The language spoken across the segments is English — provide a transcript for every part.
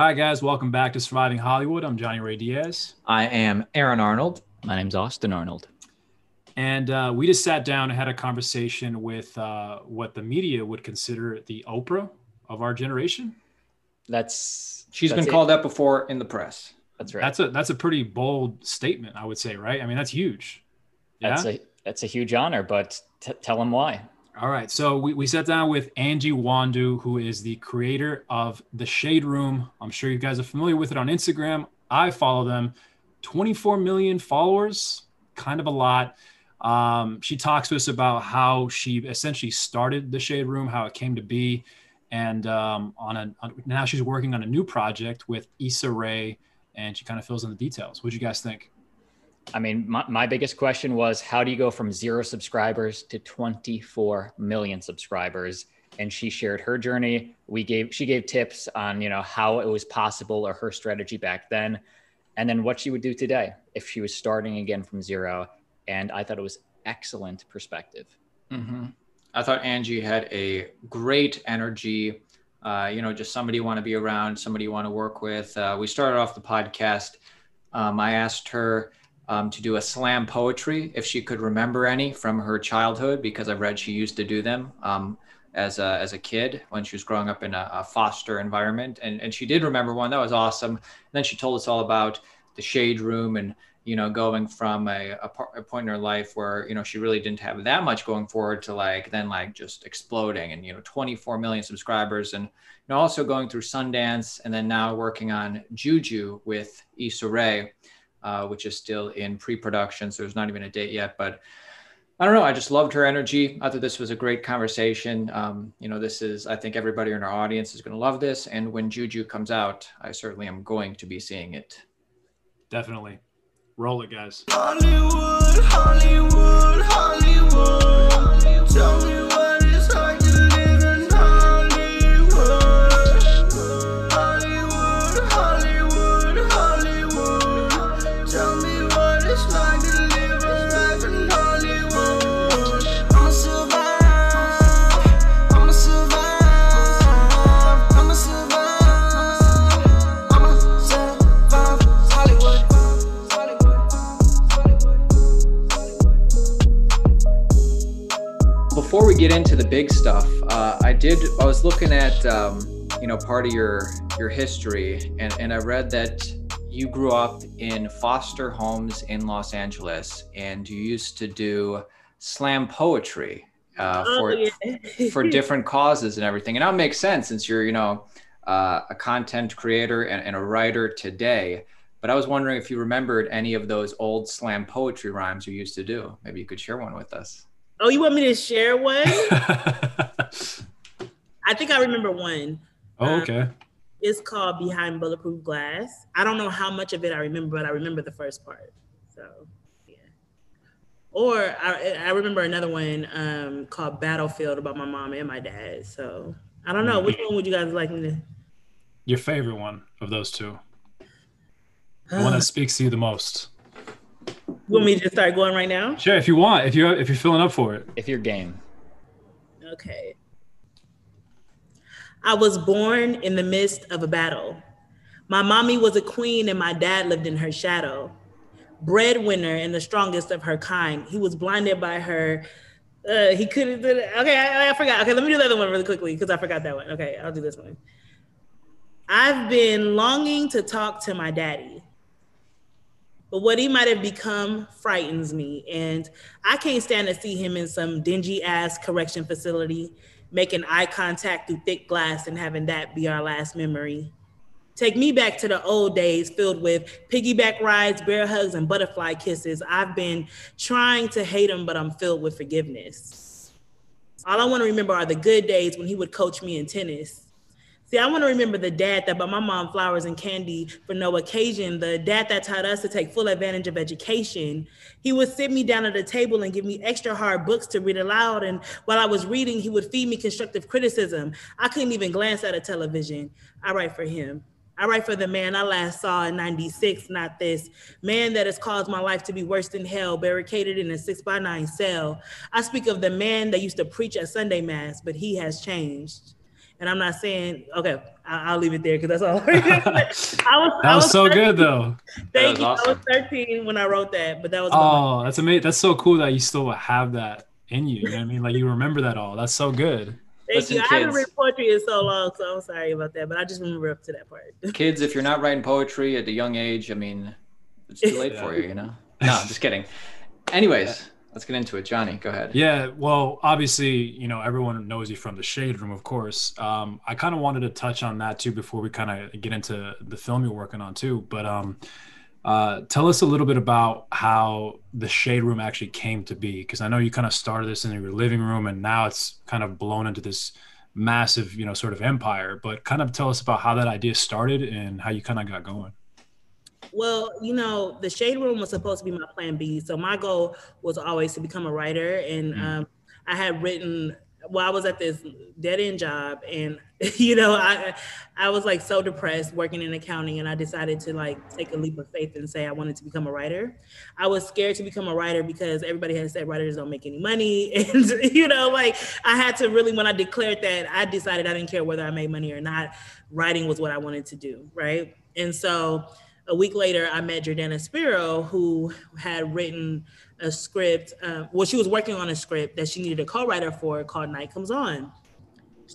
All right, guys, welcome back to Surviving Hollywood. I'm Johnny Ray Diaz. I am Aaron Arnold. My name's Austin Arnold. And uh, we just sat down and had a conversation with uh, what the media would consider the Oprah of our generation. That's She's that's been it. called that before in the press. That's right. That's a that's a pretty bold statement, I would say, right? I mean, that's huge. Yeah. That's a that's a huge honor, but t- tell them why. All right. So we, we sat down with Angie Nwandu, who is the creator of The Shade Room. I'm sure you guys are familiar with it on Instagram. I follow them. 24 million followers, kind of a lot. Um, she talks to us about how she essentially started The Shade Room, how it came to be. And um, on a on, now she's working on a new project with Issa Rae, and she kind of fills in the details. What do you guys think? I mean, my, my biggest question was how do you go from zero subscribers to 24 million subscribers? And she shared her journey. We gave she gave tips on you know how it was possible or her strategy back then, and then what she would do today if she was starting again from zero. And I thought it was excellent perspective. hmm I thought Angie had a great energy. Uh, you know, just somebody you want to be around, somebody you want to work with. Uh, we started off the podcast. Um, I asked her um, to do a slam poetry if she could remember any from her childhood because I read she used to do them um, as a as a kid when she was growing up in a, a foster environment, and and she did remember one. That was awesome. And then she told us all about the shade room and you know going from a, a, a point in her life where you know she really didn't have that much going forward to like then like just exploding and you know 24 million subscribers and you know also going through Sundance and then now working on Juju with Issa Rae, uh, which is still in pre-production so there's not even a date yet but I don't know. I just loved her energy. I thought this was a great conversation. Um, you know, this is, I think everybody in our audience is going to love this. And when Juju comes out, I certainly am going to be seeing it. Definitely. Roll it, guys. Hollywood, Hollywood, Hollywood. Into the big stuff, uh, I did. I was looking at um, you know part of your your history, and and I read that you grew up in foster homes in Los Angeles, and you used to do slam poetry uh, for Oh, yeah. for different causes and everything. And that makes sense since you're you know uh, a content creator and, and a writer today. But I was wondering if you remembered any of those old slam poetry rhymes you used to do. Maybe you could share one with us. Oh, you want me to share one? I think I remember one. Oh, um, okay. It's called Behind Bulletproof Glass. I don't know how much of it I remember, but I remember the first part. So, yeah. Or I, I remember another one um, called Battlefield about my mom and my dad. So I don't know. Mm-hmm. Which one would you guys like me to? Your favorite one of those two. The one that uh, speaks to you the most. You want me to just start going right now? Sure, if you want, if you're if you're filling up for it. If you're game, Okay. I was born in the midst of a battle. My mommy was a queen and my dad lived in her shadow. Breadwinner and the strongest of her kind. He was blinded by her. Uh, he couldn't. do it. Okay, I, I forgot. Okay, let me do the other one really quickly because I forgot that one. Okay, I'll do this one. I've been longing to talk to my daddy, but what he might have become frightens me. And I can't stand to see him in some dingy ass correction facility, making eye contact through thick glass and having that be our last memory. Take me back to the old days filled with piggyback rides, bear hugs, and butterfly kisses. I've been trying to hate him, but I'm filled with forgiveness. All I want to remember are the good days when he would coach me in tennis. See, I want to remember the dad that bought my mom flowers and candy for no occasion, the dad that taught us to take full advantage of education. He would sit me down at a table and give me extra hard books to read aloud. And while I was reading, he would feed me constructive criticism. I couldn't even glance at a television. I write for him. I write for the man I last saw in 96, not this. Man that has caused my life to be worse than hell, barricaded in a six by nine cell. I speak of the man that used to preach at Sunday Mass, but he has changed. And I'm not saying okay. I, will leave it there because that's all. I was. That was, I was so 13. good though. Thank was you. I was 13 when I wrote that, but that was. about- Oh, that's amazing. That's so cool that you still have that in you. You know what I mean? Like you remember that all. That's so good. Thank Listen, you. I haven't kids. written poetry in so long, so I'm sorry about that. But I just remember up to that part. Kids, if you're not writing poetry at a young age, I mean, it's too late for you, you know? No, I'm just kidding. Anyways, let's get into it. Johnny, go ahead. Yeah, well, obviously, you know, everyone knows you from the Shade Room, of course. Um, I kind of wanted to touch on that too before we kind of get into the film you're working on too. But um, uh, tell us a little bit about how the Shade Room actually came to be, because I know you kind of started this in your living room, and now it's kind of blown into this massive, you know, sort of empire. But kind of tell us about how that idea started and how you kind of got going. Well, you know, the shade room was supposed to be my plan B. So my goal was always to become a writer. And Mm. um, I had written well, I was at this dead end job and you know, I I was like so depressed working in accounting and I decided to like take a leap of faith and say I wanted to become a writer. I was scared to become a writer because everybody had said writers don't make any money. And you know, like I had to really when I declared that, I decided I didn't care whether I made money or not. Writing was what I wanted to do, right? And so a week later, I met Jordana Spiro, who had written a script. Uh, well, she was working on a script that she needed a co-writer for called Night Comes On.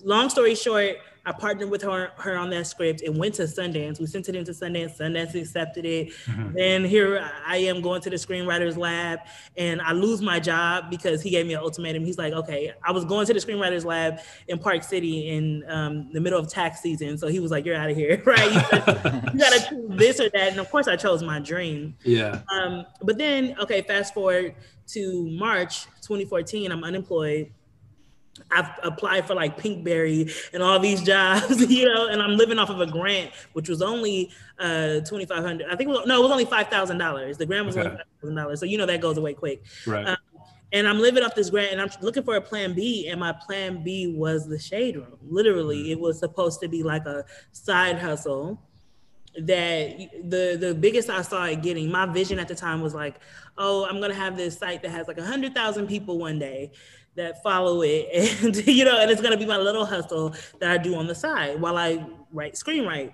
Long story short, I partnered with her, her on that script and went to Sundance. We sent it into Sundance. Sundance accepted it. Then here I am going to the screenwriters lab, and I lose my job because he gave me an ultimatum. He's like, "Okay, I was going to the screenwriters lab in Park City in um, the middle of tax season, so he was like, "You're out of here, right? You gotta, you gotta choose this or that." And of course, I chose my dream. Yeah. Um, but then, okay, fast forward to March 2014, I'm unemployed. I've applied for like Pinkberry and all these jobs, you know, and I'm living off of a grant, which was only uh 2,500. I think it was, no, it was only five thousand dollars. The grant was only five thousand dollars, so you know that goes away quick. Right. Um, and I'm living off this grant, and I'm looking for a plan B, and my plan B was the shade room. Literally, it was supposed to be like a side hustle that the the biggest I saw it getting. My vision at the time was like, oh, I'm gonna have this site that has like a hundred thousand people one day that follow it, and you know, and it's gonna be my little hustle that I do on the side while I write screenwrite.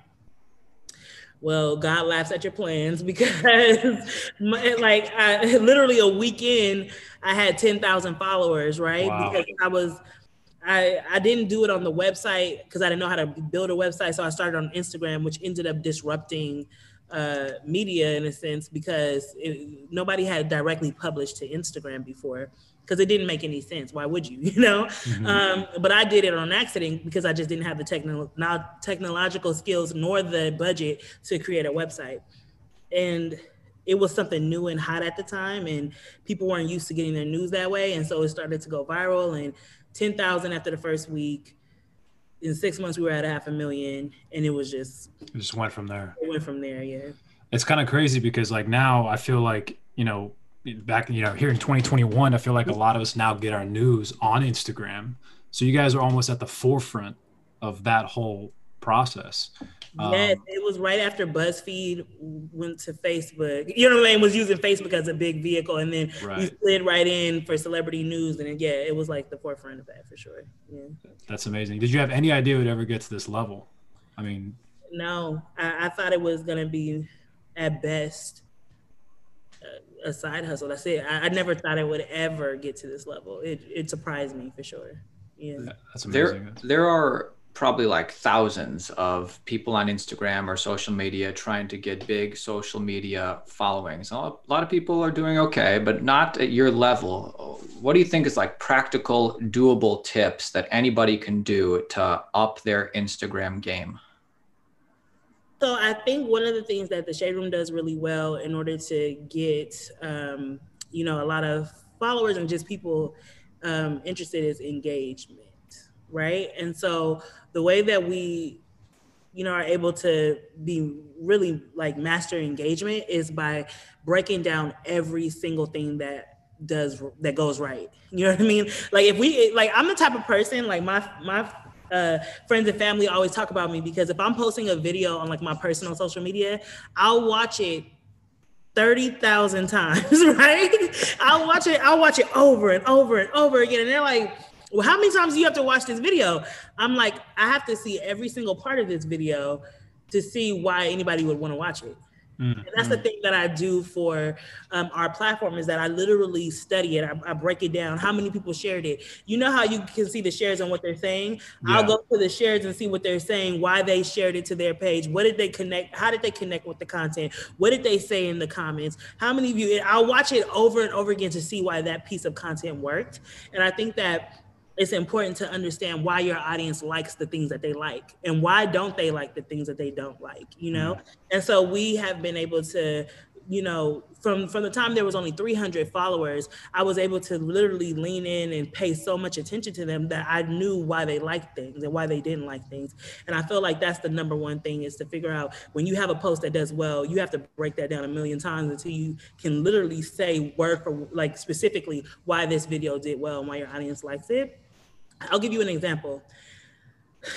Well, God laughs at your plans because, my, like, I, literally a weekend, I had ten thousand followers, right? Wow. Because I was I, I didn't do it on the website because I didn't know how to build a website. So I started on Instagram, which ended up disrupting uh, media in a sense because it, nobody had directly published to Instagram before because it didn't make any sense. Why would you, you know? Um, but I did it on accident because I just didn't have the techno- now technological skills nor the budget to create a website. And it was something new and hot at the time, and people weren't used to getting their news that way. And so it started to go viral. And 10,000 after the first week. In six months, we were at a half a million, and it was just It just went from there. it went from there. Yeah. it's kind of crazy because like now I feel like you know back you know here in 2021 I feel like a lot of us now get our news on Instagram. So you guys are almost at the forefront of that whole process. Yes, Um, it was right after BuzzFeed went to Facebook. You know what I mean? Was using Facebook as a big vehicle, and then we Right. slid right in for celebrity news, and then, yeah, it was like the forefront of that for sure. Yeah. That's amazing. Did you have any idea it would ever get to this level? I mean, No, I, I thought it was gonna be at best a, a side hustle. That's it. I, I never thought it would ever get to this level. It it surprised me for sure. Yeah. that's amazing. There, there are probably like thousands of people on Instagram or social media trying to get big social media followings. A lot of people are doing okay, but not at your level. What do you think is like practical, doable tips that anybody can do to up their Instagram game? So I think one of the things that the Shade Room does really well in order to get, um, you know, a lot of followers and just people um, interested is engagement, right? And so the way that we, you know, are able to be really like master engagement is by breaking down every single thing that does that goes right. You know what I mean? Like if we like I'm the type of person like my my uh, friends and family always talk about me because if I'm posting a video on like my personal social media, I'll watch it 30,000 times, right? I'll watch it, I'll watch it over and over and over again. And they're like, well, how many times do you have to watch this video? I'm like, I have to see every single part of this video to see why anybody would want to watch it. Mm, And that's the thing that I do for um, our platform is that I literally study it. I, I break it down. How many people shared it? You know how you can see the shares and what they're saying. I'll go to the shares and see what they're saying, why they shared it to their page. What did they connect? How did they connect with the content? What did they say in the comments? How many of you? I'll watch it over and over again to see why that piece of content worked. And I think that it's important to understand why your audience likes the things that they like and why don't they like the things that they don't like you know? Mm-hmm. And so we have been able to you know from from the time there was only 300 followers i was able to literally lean in and pay so much attention to them that i knew why they liked things and why they didn't like things and i feel like that's the number one thing is to figure out when you have a post that does well you have to break that down a million times until you can literally say word for like specifically why this video did well and why your audience likes it I'll give you an example.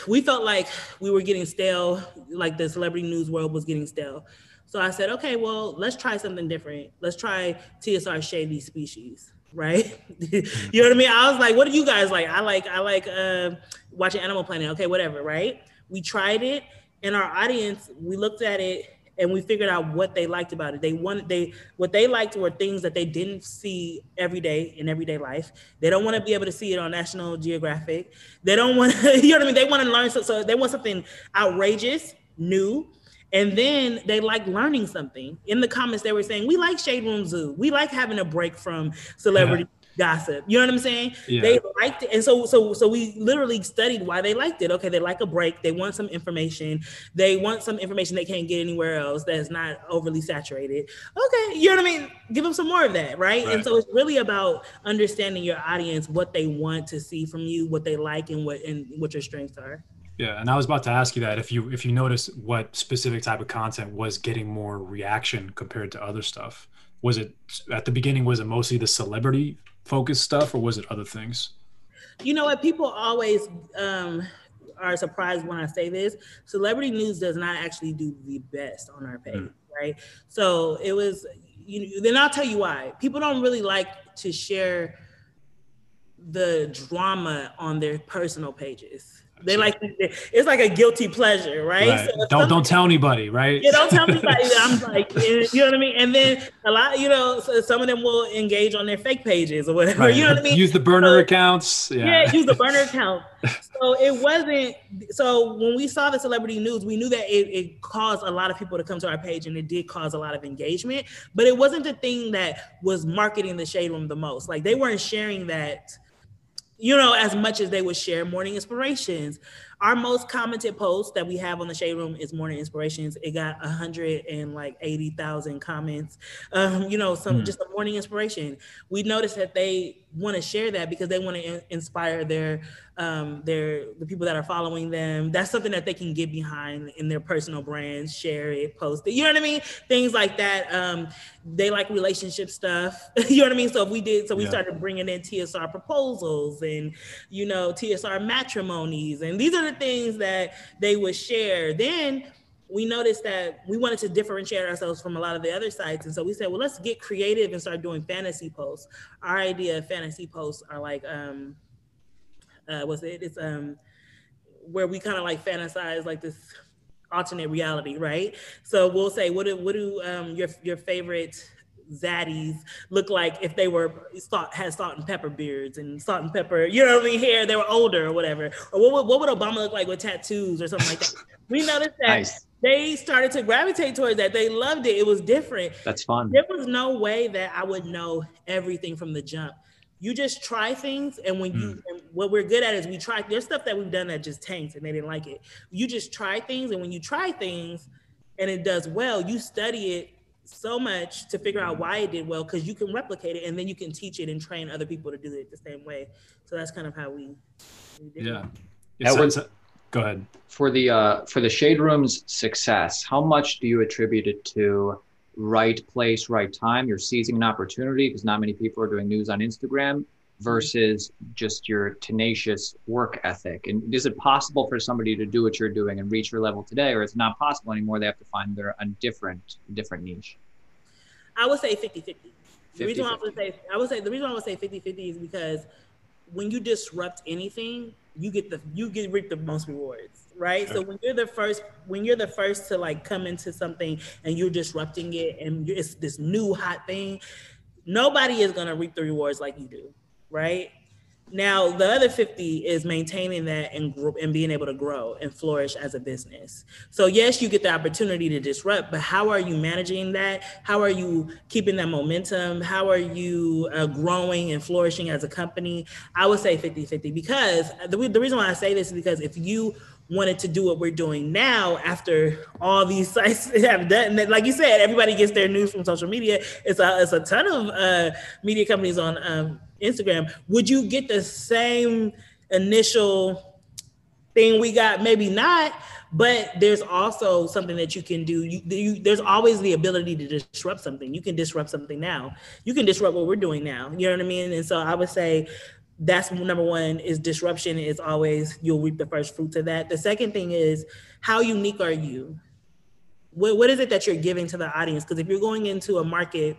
We felt like we were getting stale, like the celebrity news world was getting stale. So I said, okay, well, let's try something different. Let's try TSR Shady Species, right? you know what I mean? I was like, what do you guys like? I like, I like uh, watching Animal Planet. Okay, whatever, right? We tried it, and our audience, we looked at it and we figured out what they liked about it. They wanted they what they liked were things that they didn't see every day in everyday life. They don't want to be able to see it on National Geographic. They don't want to, you know what I mean? They want to learn so, so they want something outrageous, new. And then they like learning something. In the comments, they were saying, We like Shade Room Zoo. We like having a break from celebrity gossip. You know what I'm saying? Yeah. They liked it. And so so so we literally studied why they liked it. Okay, they like a break. They want some information. They want some information they can't get anywhere else that's not overly saturated. Okay, you know what I mean? Give them some more of that, right? Right. And so it's really about understanding your audience, what they want to see from you, what they like and what and what your strengths are. Yeah, and I was about to ask you that if you if you notice what specific type of content was getting more reaction compared to other stuff. Was it at the beginning? Was it mostly the celebrity focused stuff, or was it other things? You know what? People always um, are surprised when I say this. Celebrity news does not actually do the best on our page, right? So it was. You then I'll tell you why. People don't really like to share the drama on their personal pages. They like it's like a guilty pleasure, right? Right. So don't don't tell anybody, right? yeah, don't tell anybody I'm like, you know what I mean? And then a lot, you know, so some of them will engage on their fake pages or whatever. Right. You know what I mean? Use the burner So- accounts. yeah. Yeah. use the burner account. So it wasn't. So when we saw the celebrity news, we knew that it, it caused a lot of people to come to our page, and it did cause a lot of engagement. But it wasn't the thing that was marketing the shade room the most. Like they weren't sharing that, you know, as much as they would share morning inspirations. Our most commented post that we have on the shade room is morning inspirations. It got a hundred and like eighty thousand comments. Um, you know, some Hmm. just a morning inspiration. We noticed that they want to share that because they want to in- inspire their um their the people that are following them. That's something that they can get behind in their personal brands, share it, post it. You know what I mean? Things like that. Um, they like relationship stuff. you know what I mean? So if we did, so we Yeah. started bringing in TSR proposals and you know TSR matrimonies, and these are the things that they would share. Then we noticed that we wanted to differentiate ourselves from a lot of the other sites. And so we said, well, let's get creative and start doing fantasy posts. Our idea of fantasy posts are like, um, uh, what's it? It's um, where we kind of like fantasize like this alternate reality, right? So we'll say, what do, what do um, your, your favorite zaddies look like if they were salt, had salt and pepper beards and salt and pepper, you know what I mean, hair, they were older or whatever. Or what would, what would Obama look like with tattoos or something like that? We noticed that Nice. They started to gravitate towards that. They loved it. It was different. That's fun. There was no way that I would know everything from the jump. You just try things, and when you, hmm. and what we're good at is we try. There's stuff that we've done that just tanks, and they didn't like it. You just try things, and when you try things, and it does well, you study it so much to figure out why it did well, because you can replicate it, and then you can teach it and train other people to do it the same way. So that's kind of how we. we did it. Yeah. That It's- was- it's- go ahead. for the uh, for the shade room's success how much do you attribute it to right place right time you're seizing an opportunity because not many people are doing news on instagram versus just your tenacious work ethic? And is it possible for somebody to do what you're doing and reach your level today or it's not possible anymore? They have to find their a different different niche. I would say 50 50. The reason why I would say I would say the reason why I would say 50 50 is because when you disrupt anything, you get the you get reap the most rewards, right? So when you're the first when you're the first to like come into something and you're disrupting it and it's this new hot thing, nobody is gonna reap the rewards like you do, right? Now the other 50 is maintaining that and and being able to grow and flourish as a business. So yes, you get the opportunity to disrupt, but how are you managing that? How are you keeping that momentum? How are you uh, growing and flourishing as a company? I would say 50-50 because the, the reason why I say this is because if you wanted to do what we're doing now after all these sites have done like you said everybody gets their news from social media it's a, it's a ton of uh, media companies on um, instagram would you get the same initial thing we got? Maybe not but there's also something that you can do. You, you, there's always the ability to disrupt something. You can disrupt something now. You can disrupt what we're doing now. You know what i mean? And so i would say that's number one is disruption is always you'll reap the first fruits of that. The second thing is how unique are you? What, what is it that you're giving to the audience? Because if you're going into a market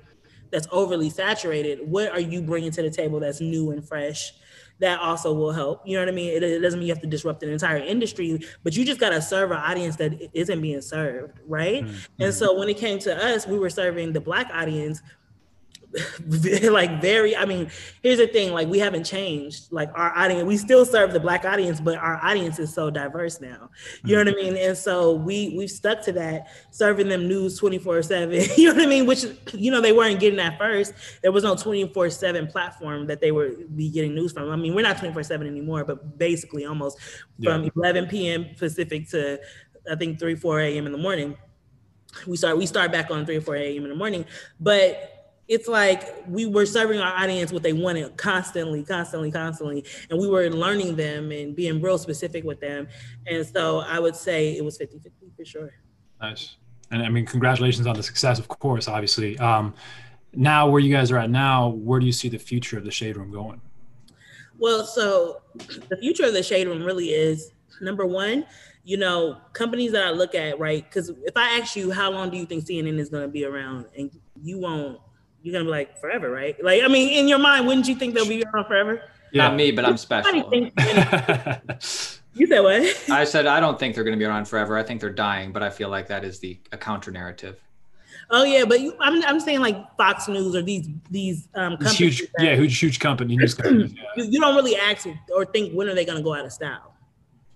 that's overly saturated what are you bringing to the table that's new and fresh that also will help? You know what i mean? It, it doesn't mean you have to disrupt an entire industry but you just got to serve an audience that isn't being served right? Mm-hmm. and so when it came to us we were serving the black audience like very i mean here's the thing like we haven't changed like our audience we still serve the black audience but our audience is so diverse now. You know what i mm-hmm. mean? And so we we've stuck to that serving them news 24 7 you know what i mean? Which you know they weren't getting at first. There was no 24 7 platform that they were be getting news from. I mean we're not 24 7 anymore but basically almost from Yeah. 11 p.m pacific to i think 3 4 a.m in the morning. We start we start back on 3 or 4 a.m in the morning. But it's like we were serving our audience what they wanted constantly constantly constantly and we were learning them and being real specific with them and so i would say it was 50 50 for sure Nice. And I mean, congratulations on the success, of course, obviously. Um, now, where you guys are at now, where do you see the future of the Shade Room going? Well, so the future of the shade room really is number one, you know, companies that I look at, right? Because if I ask you how long do you think CNN is going to be around, and you won't, you're gonna be like forever, right? Like, I mean, in your mind, wouldn't you think they'll be around forever? Not me, but I'm Somebody special. think- you said what? I said I don't think they're going to be around forever. I think they're dying, but I feel like that is the a counter narrative. Oh yeah, but you, I'm I'm saying like Fox News or these these um This companies. huge, that yeah, huge, huge company, news companies. Yeah, You, you don't really ask or think when are they gonna go out of style.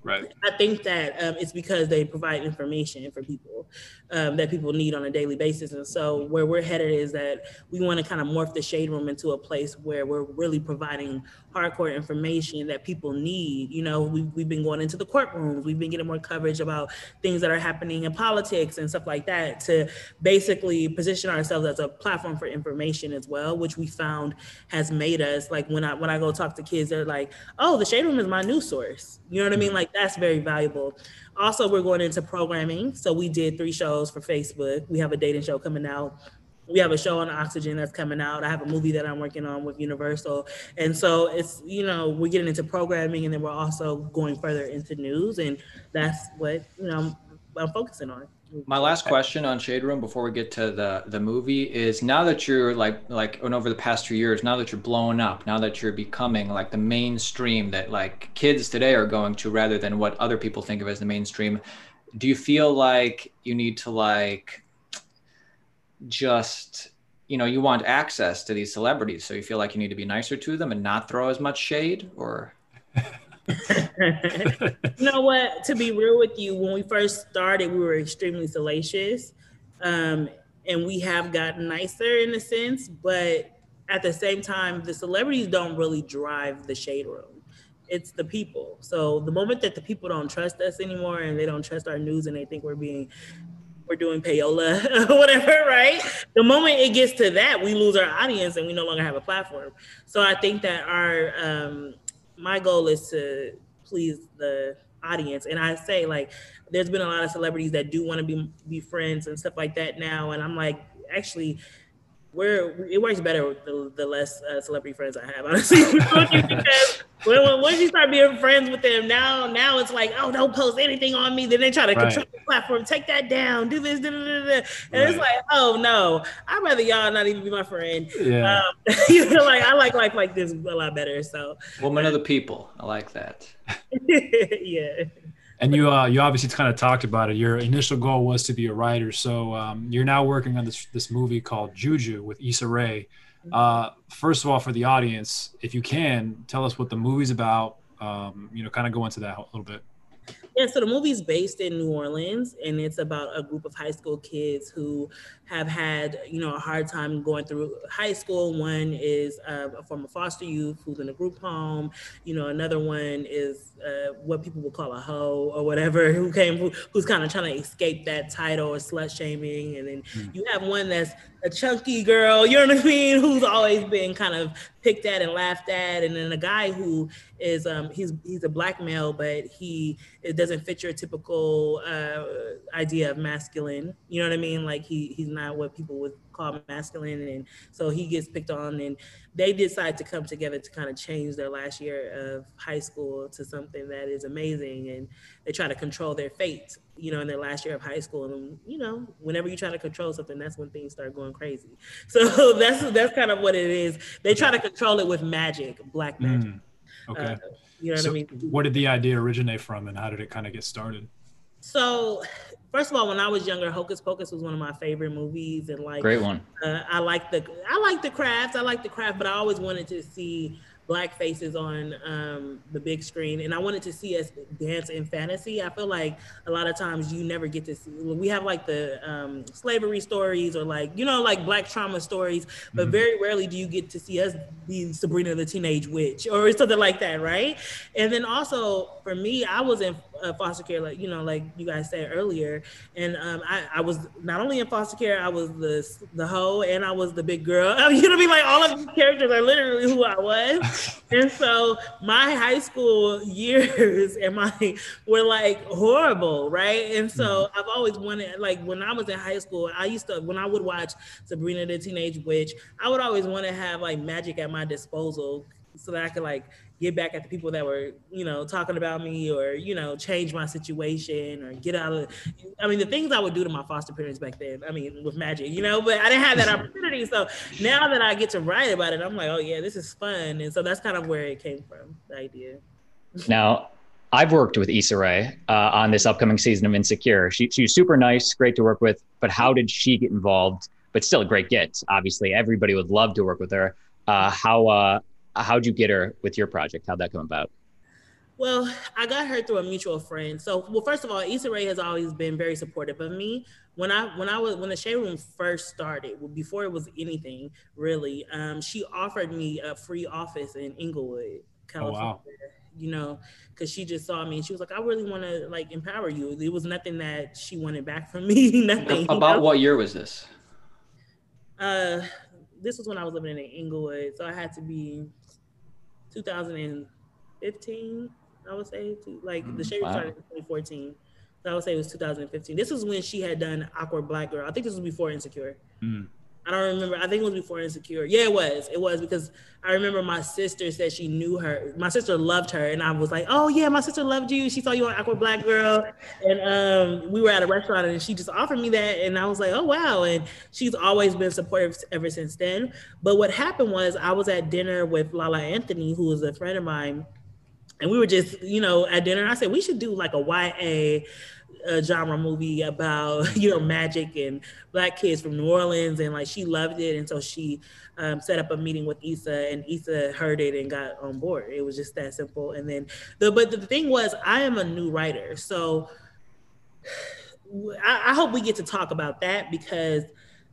right. I think that um, it's because they provide information for people um, that people need on a daily basis. And so, where we're headed is that we want to kind of morph the shade room into a place where we're really providing hardcore information that people need. You know, we've, we've been going into the courtrooms, we've been getting more coverage about things that are happening in politics and stuff like that to basically position ourselves as a platform for information as well, which we found has made us like when I when I go talk to kids, they're like, "Oh, the shade room is my news source." You know what I mean? Like that's very valuable. Also, we're going into programming. So we did three shows for Facebook. We have a dating show coming out. We have a show on Oxygen that's coming out. I have a movie that I'm working on with Universal. And so it's, you know, we're getting into programming and then we're also going further into news. And that's what, you know, I'm, focusing on. My last question on Shade Room before we get to the the movie is now that you're like like and over the past two years, now that you're blowing up, now that you're becoming like the mainstream that like kids today are going to rather than what other people think of as the mainstream, do you feel like you need to like just you know you want access to these celebrities so you feel like you need to be nicer to them and not throw as much shade or you know what? To be real with you, when we first started, we were extremely salacious. Um, and we have gotten nicer in a sense, but at the same time, the celebrities don't really drive the shade room. It's the people. So the moment that the people don't trust us anymore and they don't trust our news and they think we're being we're doing payola or whatever, right? The moment it gets to that, we lose our audience and we no longer have a platform. So I think that our um, my goal is to please the audience. And I say like there's been a lot of celebrities that do want to be be friends and stuff like that now. And I'm like, actually, we're it works better with the, the less uh, celebrity friends I have, honestly. because when, when, once you start being friends with them, now now it's like, oh, don't post anything on me. Then they try to Right. control the platform, take that down, do this, da, da, da, da. and Right. it's like, oh no, I'd rather y'all not even be my friend. Yeah. Um, you know, like I like life like this a lot better. So Woman of the people. I like that. yeah. And you, uh, you obviously kind of talked about it. Your initial goal was to be a writer, so um, you're now working on this this movie called Juju with Issa Rae. Uh, first of all, for the audience, if you can, tell us what the movie's about. Um, you know, kind of go into that a little bit. Yeah, so the movie's based in New Orleans, and it's about a group of high school kids who have had, you know, a hard time going through high school. One is uh, a former foster youth who's in a group home. You know, another one is uh, what people would call a hoe or whatever, who came, who, who's kind of trying to escape that title or slut shaming. And then Mm. you have one that's a chunky girl, you know what I mean, who's always been kind of picked at and laughed at, and then a guy who is um he's he's a black male, but he it doesn't fit your typical uh, idea of masculine. You know what I mean? Like he he's not what people would call masculine, and so he gets picked on, and they decide to come together to kind of change their last year of high school to something that is amazing, and they try to control their fate. You know, in their last year of high school, and you know, whenever you try to control something, that's when things start going crazy. So that's that's kind of what it is. They try to control it with magic, black magic. Mm, okay. Uh, you know what so I mean? where did the idea originate from, and how did it kind of get started? So, first of all, when I was younger, Hocus Pocus was one of my favorite movies, and like, Great one. uh, I like the I like the craft. I like the craft, but I always wanted to see black faces on um, the big screen, and I wanted to see us dance in fantasy. I feel like a lot of times you never get to see. We have like the um, slavery stories or like you know like black trauma stories, but Mhm. very rarely do you get to see us be Sabrina the Teenage Witch or something like that, right? And then also for me, I was in uh, foster care, like you know, like you guys said earlier, and um, I, I was not only in foster care, I was the the hoe and I was the big girl. you know what I mean? Like all of these characters are literally who I was. And so my high school years and my were like horrible, right? And so mm-hmm. I've always wanted, like when I was in high school, I used to when I would watch Sabrina the Teenage Witch, I would always want to have like magic at my disposal so that I could like get back at the people that were, you know, talking about me or, you know, change my situation or get out of I mean the things I would do to my foster parents back then, I mean, with magic, you know, but I didn't have that opportunity. So now that I get to write about it, I'm like, oh yeah, this is fun. And so that's kind of where it came from, the idea. Now, I've worked with Issa Rae uh, on this upcoming season of Insecure. She, she was super nice, great to work with, but how did she get involved? But still a great get. Obviously, everybody would love to work with her. Uh, how uh, how'd you get her with your project? How'd that come about? Well, I got her through a mutual friend. So, well, first of all, Issa Rae has always been very supportive of me. When I when I was when the Shade Room first started, before it was anything really, um, she offered me a free office in Inglewood, California. wow. You know, because she just saw me and she was like, "I really want to like empower you." It was nothing that she wanted back from me. nothing. you About know? what year was this? Uh, this was when I was living in Inglewood, so I had to be 2015. I would say, to, like the Mm, shade wow. started in 2014. So I would say it was 2015. This was when she had done Awkward Black Girl. I think this was before Insecure. Mm. I don't remember. I think it was before Insecure. Yeah, it was. It was because I remember my sister said she knew her. My sister loved her, and I was like, "Oh yeah, my sister loved you. She saw you on Awkward Black Girl." And um, we were at a restaurant, and she just offered me that, and I was like, "Oh wow!" And she's always been supportive ever since then. But what happened was, I was at dinner with La La Anthony, who was a friend of mine, and we were just, you know, at dinner. I said we should do like a YA uh, genre movie about you know magic and black kids from New Orleans, and like she loved it, and so she um, set up a meeting with Issa, and Issa heard it and got on board. It was just that simple. And then the but the thing was, I am a new writer, so I, I hope we get to talk about that because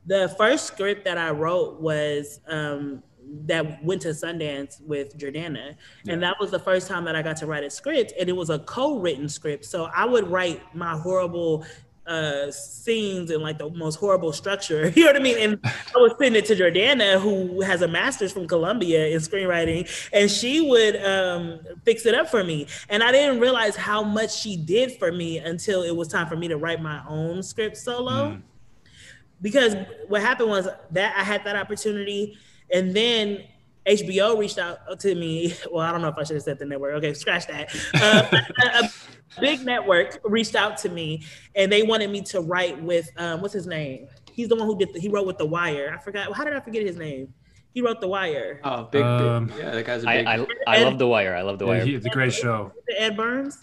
the first script that I wrote was um, that went to Sundance with Jordana, and that was the first time that I got to write a script, and it was a co-written script. So I would write my horrible uh scenes and like the most horrible structure you know what i mean? And i would send it to jordana who has a master's from columbia in screenwriting and she would um fix it up for me. And i didn't realize how much she did for me until it was time for me to write my own script solo. Mm. because what happened was that I had that opportunity, and then HBO reached out to me. Well, I don't know if I should have said the network. Okay, scratch that. Uh, a, a big network reached out to me, and they wanted me to write with um, what's his name? He's the one who did. The, he wrote with The Wire. I forgot. How did I forget his name? He wrote The Wire. Oh, big, Um, big yeah, that guy's a I, big. I, I, I love The Wire. I love The Yeah, Wire. he- it's a great show. Ed Burns.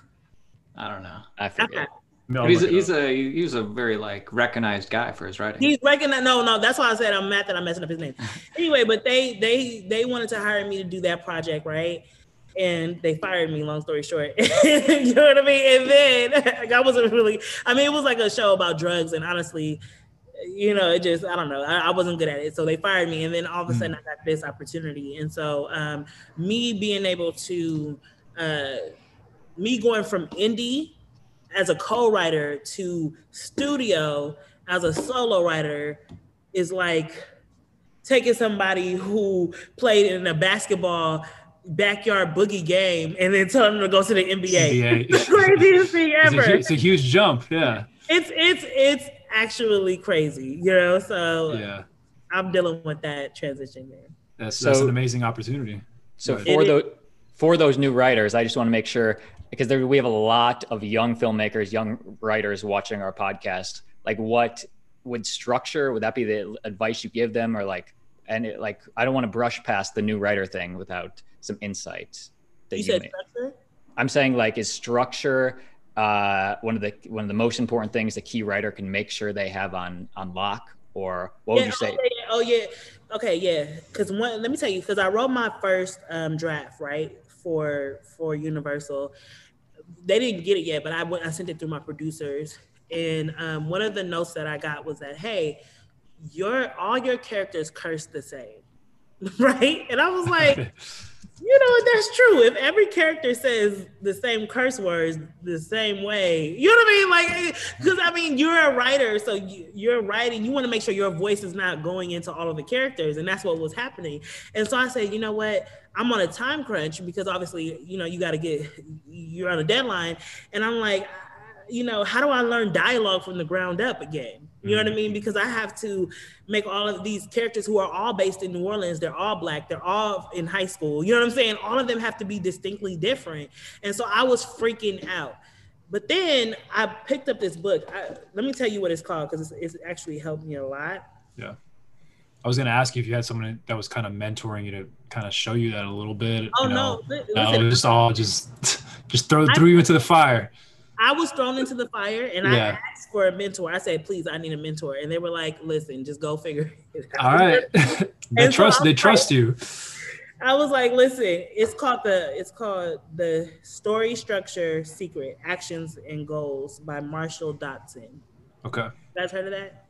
I don't know. I Okay. forget. No, he's a, look it he's up. a he's a very like recognized guy for his writing. He's recognized. No, no, that's why I said I'm mad that I'm messing up his name. anyway, but they they they wanted to hire me to do that project, right? And they fired me. Long story short, you know what I mean. And then like, I wasn't really. I mean, it was like a show about drugs, and honestly, you know, it just I don't know. I, I wasn't good at it, so they fired me. And then all of a sudden, I got this opportunity, and so um, me being able to, uh, me going from indie as a co-writer to studio as a solo writer is like taking somebody who played in a basketball backyard boogie game and then telling them to go to the NBA. NBA. the craziest thing It's a, ever. it's a huge jump. Yeah. It's it's it's actually crazy, you know. So Yeah. I'm dealing with that transition there. That's, that's an amazing opportunity. So for It those for those new writers, I just want to make sure because there, we have a lot of young filmmakers, young writers watching our podcast. Like, what would structure? Would that be the advice you give them, or like, and it, like, I don't want to brush past the new writer thing without some insight that You you, said structure? I'm saying like, is structure uh, one of the one of the most important things a key writer can make sure they have on on lock, or what would Yeah, you say? Oh yeah, oh, yeah. Okay, yeah. Because one, let me tell you, because I wrote my first um, draft right for for Universal. They didn't get it yet, but I went. I sent it through my producers, and um, one of the notes that I got was that, hey, your all your characters curse the same, right? And I was like. You know? That's true. If every character says the same curse words the same way, you know what I mean? Like, eh, because I mean, you're a writer, so you, you're writing. You want to make sure your voice is not going into all of the characters, and that's what was happening. And so I said, you know what? I'm on a time crunch because obviously, you know, you got to get you're on a deadline, and I'm like, you know, how do I learn dialogue from the ground up again? You know what I mm-hmm. mean? Because I have to make all of these characters who are all based in New Orleans, they're all black, they're all in high school. You know what I'm saying? All of them have to be distinctly different. And so I was freaking out. But then I picked up this book. I, let me tell you what it's called because it's, it's actually helped me a lot. Yeah. I was going to ask you if you had someone that was kind of mentoring you to kind of show you that a little bit. Oh, you know? no. li- No, it just all just just throw I- threw you into the fire. I was thrown into the fire and Yeah. I asked for a mentor. I said, please, I need a mentor. And they were like, listen, just go figure it out. All right. they And trust I'm they like- trust you. I was like, listen, it's called the it's called the Story Structure Secret Actions and Goals by Marshall Dotson. Okay. You guys heard of that?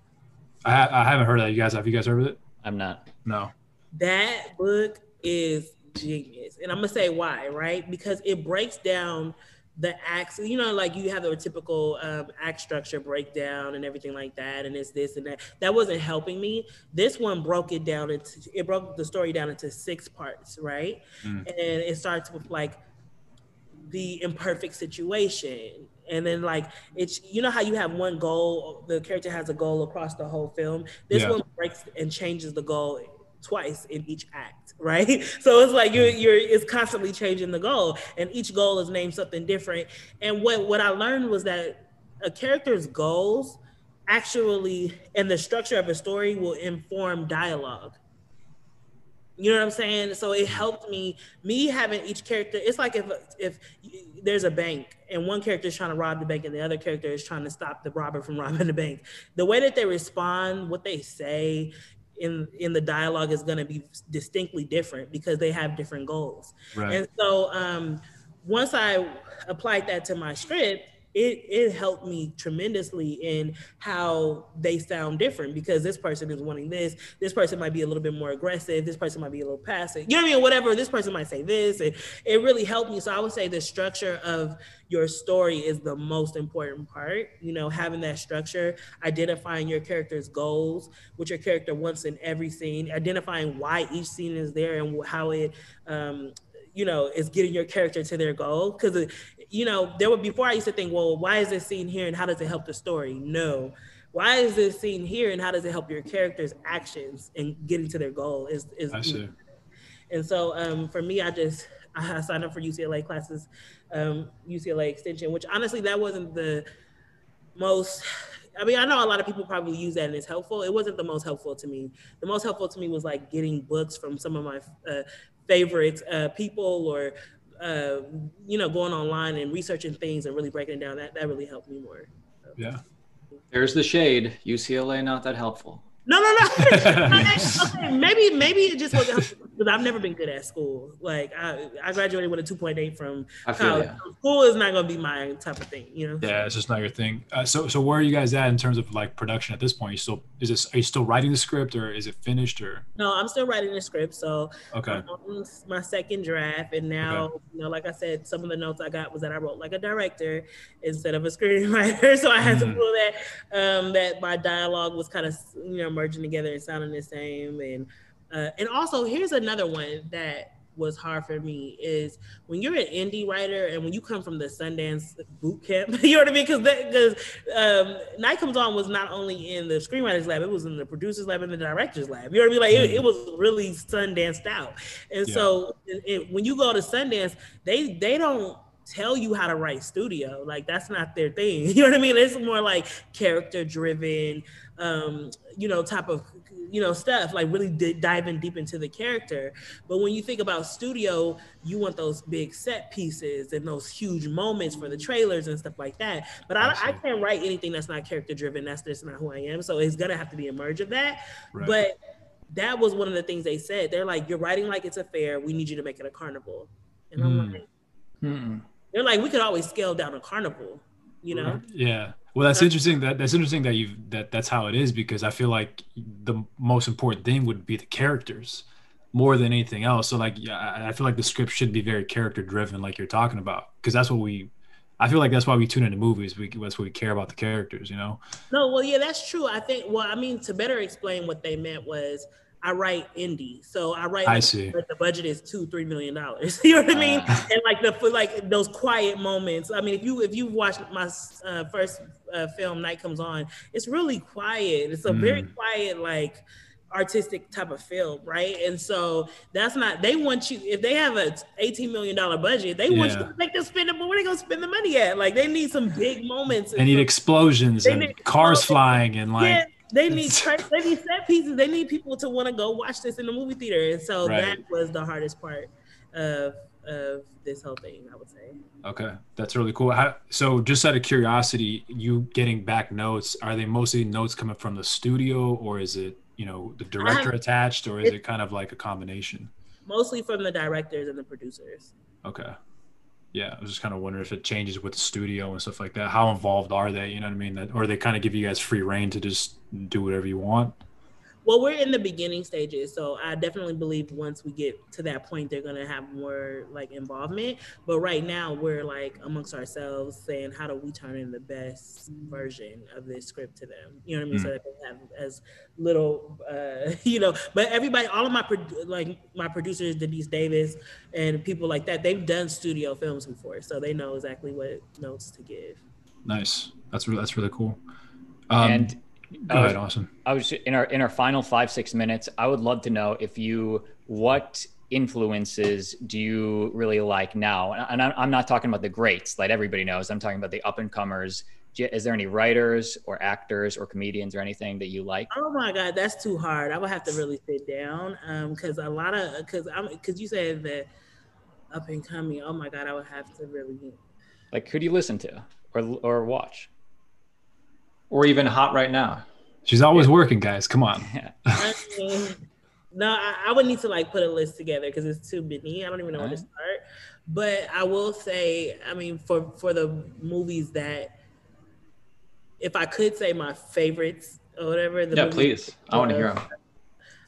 I, ha- I haven't heard of that. You guys have you guys heard of it? I'm not. No. That book is genius. And I'm gonna say why, right? Because it breaks down the acts, you know, like you have the typical um, act structure breakdown and everything like that, and it's this and that. That wasn't helping me. This one broke it down into it broke the story down into six parts, right? Mm. And it starts with like the imperfect situation. And then like it's you know how you have one goal, the character has a goal across the whole film. This Yeah. one breaks and changes the goal twice in each act, right? So it's like you're you're it's constantly changing the goal, and each goal is named something different. And what what I learned was that a character's goals actually and the structure of a story will inform dialogue. You know what I'm saying? So it helped me, me having each character. It's like if if there's a bank and one character is trying to rob the bank and the other character is trying to stop the robber from robbing the bank. The way that they respond, what they say in in the dialogue is going to be distinctly different because they have different goals. Right. And so um, once I applied that to my script, it it helped me tremendously in how they sound different because this person is wanting this, this person might be a little bit more aggressive, this person might be a little passive, you know what I mean? Whatever, this person might say this, and it really helped me. So I would say the structure of your story is the most important part. You know, having that structure, identifying your character's goals, what your character wants in every scene, identifying why each scene is there and how it um, you know, is getting your character to their goal. Because, you know, there were before I used to think, well, why is this scene here and how does it help the story? No. why is this scene here and how does it help your character's actions and getting to their goal is is and so um, for me, I just I signed up for UCLA classes, um, UCLA extension, which honestly that wasn't the most. I mean, I know a lot of people probably use that and it's helpful. It wasn't the most helpful to me. The most helpful to me was like getting books from some of my uh, favorite uh, people or uh, you know going online and researching things and really breaking it down. That that really helped me more. Yeah. There's the shade. UCLA not that helpful. No, no, no. okay, maybe maybe it just wasn't helpful because I've never been good at school. Like I, I graduated with a two point eight from college. So School is not going to be my type of thing, you know. Yeah, it's just not your thing. Uh, so, so where are you guys at in terms of like production at this point? You still is this? Are you still writing the script, or is it finished, or No, I'm still writing the script, so okay? I'm my second draft, and now you know, like I said, some of the notes I got was that I wrote like a director instead of a screenwriter, so I had to Mhm. feel that um, that my dialogue was kind of you know merging together and sounding the same, and uh, and also here's another one that was hard for me is when you're an indie writer and when you come from the Sundance boot camp, you know what I mean? Because because um, Night Comes On was not only in the screenwriters lab, it was in the producers lab and the directors lab. You know what I mean? Like it, it was really Sundance out. And Yeah. so it, it- when you go to Sundance, they they don't tell you how to write studio. Like that's not their thing. You know what I mean? It's more like character driven, um, you know, type of you know stuff like really di- diving deep into the character but when you think about studio you want those big set pieces and those huge moments for the trailers and stuff like that but i, I can't write anything that's not character driven that's just not who i am so it's gonna have to be a merge of that Right. but that was one of the things they said they're like you're writing like it's a fair we need you to make it a carnival and i'm Mm. like Mm-mm. They're like we could always scale down a carnival you know Yeah. Well, that's interesting. That that's interesting that you that that's how it is because I feel like the most important thing would be the characters more than anything else. So like, yeah, I I feel like the script should be very character driven, like you're talking about, because that's what we. I feel like that's why we tune into movies. We that's what we care about the characters, you know. No, well, yeah, that's true. I think. Well, I mean, to better explain what they meant was, I write indie, so I write. I like, see. Like the budget is two, three million dollars. you know what I mean? Ah. and like the for like those quiet moments. I mean, if you if you watched my uh, first uh, film, Night Comes On, it's really quiet. It's a very Mm. quiet, like artistic type of film, right? And so that's not. They want you if they have a eighteen million dollar budget, they want you to make them spend it. But where they gonna spend the money at? Like they need some big moments. They need explosions They and need cars explosions. flying and like yeah, they need tra- they need set pieces. They need people to want to go watch this in the movie theater, and so Right. that was the hardest part of of this whole thing. I would say. Okay, that's really cool. How, so, just out of curiosity, you getting back notes? Are they mostly notes coming from the studio, or is it you know the director attached, or is it- it kind of like a combination? Mostly from the directors and the producers. Okay, yeah, I was just kind of wondering if it changes with the studio and stuff like that. How involved are they? You know what I mean? That, or they kind of give you guys free reign to just do whatever you want. Well, we're in the beginning stages, so I definitely believe once we get to that point, they're gonna have more like involvement. But right now, we're like amongst ourselves saying, how do we turn in the best version of this script to them? You know what I mean? So that they have as little, uh, you know. But everybody, all of my produ- like my producers, Denise Davis, and people like that, they've done studio films before, so they know exactly what notes to give. Nice. That's really that's really cool. Um, and go uh, ahead, awesome. I was in our in our final five six minutes. I would love to know if you what influences do you really like now? And I'm, I'm not talking about the greats that everybody knows. I'm talking about the up and comers. Is there any writers or actors or comedians or anything that you like? Oh my God, that's too hard. I would have to really sit down um, because a lot of because I'm because you said that up and coming. Oh my God, I would have to really. Like who do you listen to or or watch? Or even hot right now. She's always working, guys. Come on. I mean, no, I, I would need to like put a list together because it's too many. I don't even know where to start. But I will say, I mean, for for the movies that, if I could say my favorites or whatever, the Yeah, please. I want to hear them.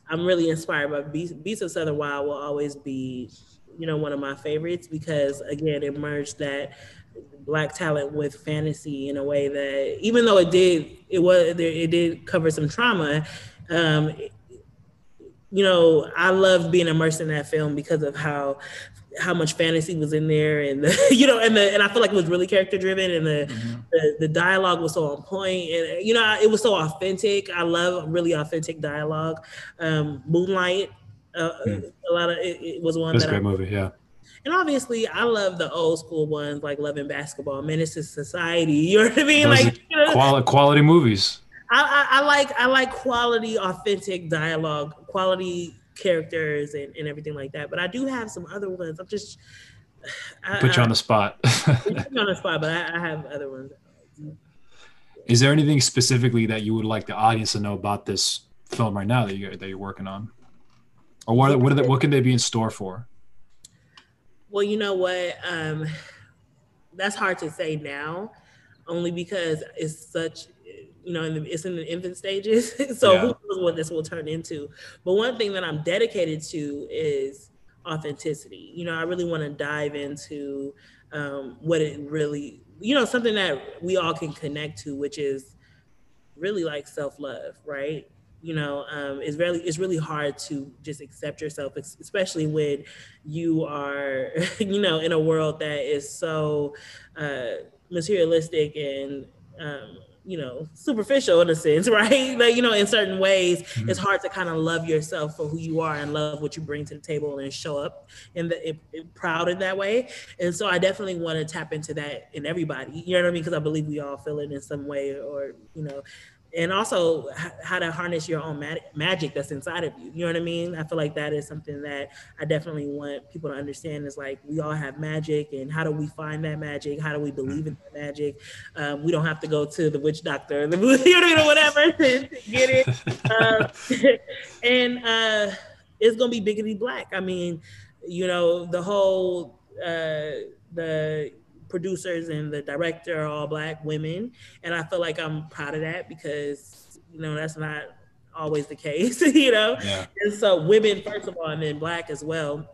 I'm really inspired by Beast, Beast of Southern Wild will always be, you know, one of my favorites because again, it merged that black talent with fantasy in a way that even though it did, it was it did cover some trauma. Um, you know, I loved being immersed in that film because of how how much fantasy was in there, and the, you know, and the and I feel like it was really character driven, and the, Mm-hmm. the the dialogue was so on point, and you know, it was so authentic. I love really authentic dialogue. Um, Moonlight, uh, Hmm. a lot of it, it was one That's a that great I, movie. Yeah. And obviously I love the old school ones like Love and Basketball, Menace to Society. You know what I mean? Those like you know, Quality, quality movies. I, I, I like I like quality, authentic dialogue, quality characters, and, and everything like that. But I do have some other ones. I'm just I, Put you on the spot. put you on the spot, but I, I have other ones. Is there anything specifically that you would like the audience to know about this film right now that you that you're working on, or what what what can they be in store for? Well, you know what? Um, that's hard to say now, only because it's such, you know, in the, it's in the infant stages. so Yeah. who knows what this will turn into? But one thing that I'm dedicated to is authenticity. You know, I really want to dive into um, what it really, you know, something that we all can connect to, which is really like self love, right? You know, um, it's really it's really hard to just accept yourself, especially when you are, you know, in a world that is so uh, materialistic and um, you know superficial in a sense, right? Like you know, in certain ways, it's hard to kind of love yourself for who you are and love what you bring to the table and show up in the it, it- proud in that way. And so I definitely want to tap into that in everybody. You know what I mean? Because I believe we all feel it in some way, or you know, and also how to harness your own mag- magic that's inside of you. You know what I mean? I feel like that is something that I definitely want people to understand. Is like we all have magic, and how do we find that magic? How do we believe in that magic? Um, we don't have to go to the witch doctor, or the you know what I mean, or whatever to, to get it. Uh, and uh, it's gonna be biggity black. I mean, you know, the whole uh, the producers and the director are all black women, and I feel like I'm proud of that because you know that's not always the case, you know. Yeah. And so women first of all, and then black as well.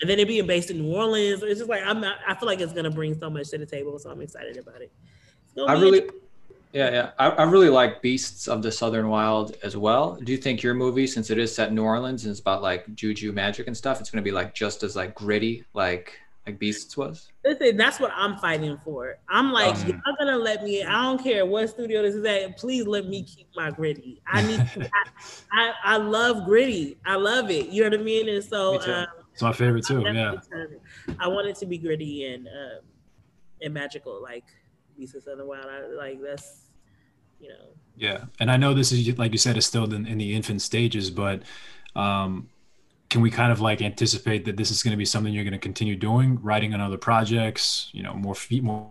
And then it being based in New Orleans, it's just like I'm not. I feel like it's gonna bring so much to the table, so I'm excited about it. I really, yeah, yeah. I, I really like Beasts of the Southern Wild as well. Do you think your movie, since it is set in New Orleans and it's about like juju magic and stuff, it's going to be like just as like gritty, like like Beasts was? Listen, that's what I'm fighting for. I'm like, Um, y'all gonna let me. I don't care what studio this is at. Please let me keep my gritty. I need. I, I I love gritty. I love it. You know what I mean? And so Me um, It's my favorite too. I'm Yeah. I want it to be gritty and um, and magical, like Beasts of the Wild. I, like that's you know. Yeah, and I know this is like you said, it's still in, in the infant stages, but um, can we kind of like anticipate that this is going to be something you're going to continue doing, writing on other projects? You know, more feet, more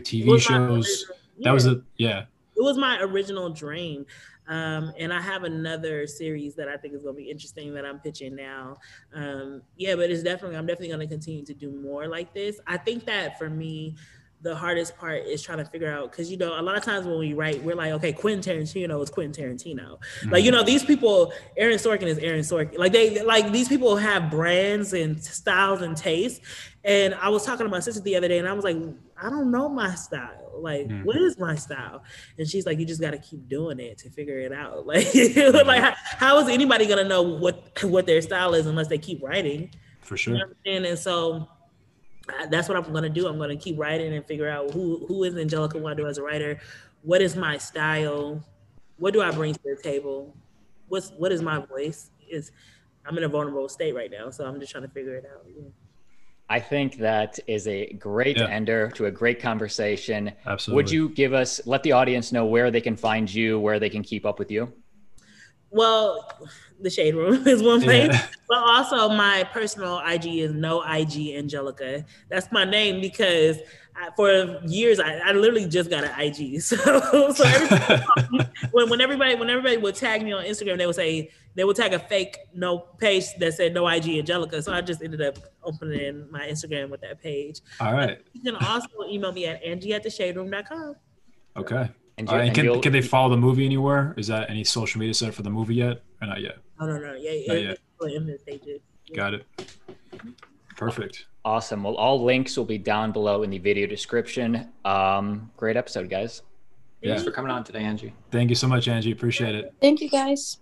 TV It was my shows. That was a yeah. it was my original dream. Um, and I have another series that I think is going to be interesting that I'm pitching now. Um, yeah, but it's definitely, I'm definitely going to continue to do more like this. I think that for me, the hardest part is trying to figure out because you know a lot of times when we write we're like okay Quentin Tarantino is Quentin Tarantino. Like you know these people Aaron Sorkin is Aaron Sorkin. Like they like these people have brands and styles and tastes. And I was talking to my sister the other day and I was like I don't know my style. Like Mhm. what is my style? And she's like you just got to keep doing it to figure it out. Like like how, how is anybody gonna know what what their style is unless they keep writing? For you sure. know I'm saying? And so that's what I'm going to do. I'm going to keep writing and figure out who who is Angelica Nwandu as a writer. What is my style? What do I bring to the table? What's what is my voice? Is I'm in a vulnerable state right now, so I'm just trying to figure it out. Yeah. I think that is a great Yeah. ender to a great conversation. Absolutely. Would you give us, let the audience know where they can find you, where they can keep up with you? Well, the shade room is one place, Yeah. but also my personal IG is no IG Angelica. That's my name because I, for years I, I literally just got an IG. So, so every, when when everybody when everybody would tag me on Instagram, they would say they would tag a fake no page that said no IG Angelica. So I just ended up opening my Instagram with that page. All right. You can also email me at angie at the shaderoom.com. Okay. And, All right. And and can, you'll- can they follow the movie anywhere? Is that any social media set for the movie yet? Or not yet? Oh no no yeah, Not it- yet. it's still in the stages. Yeah. Got it. Perfect. Awesome. Well, all links will be down below in the video description. Um, great episode, guys. Yeah. Thanks for coming on today, Angie. Thank you so much, Angie. Appreciate it. Thank you guys.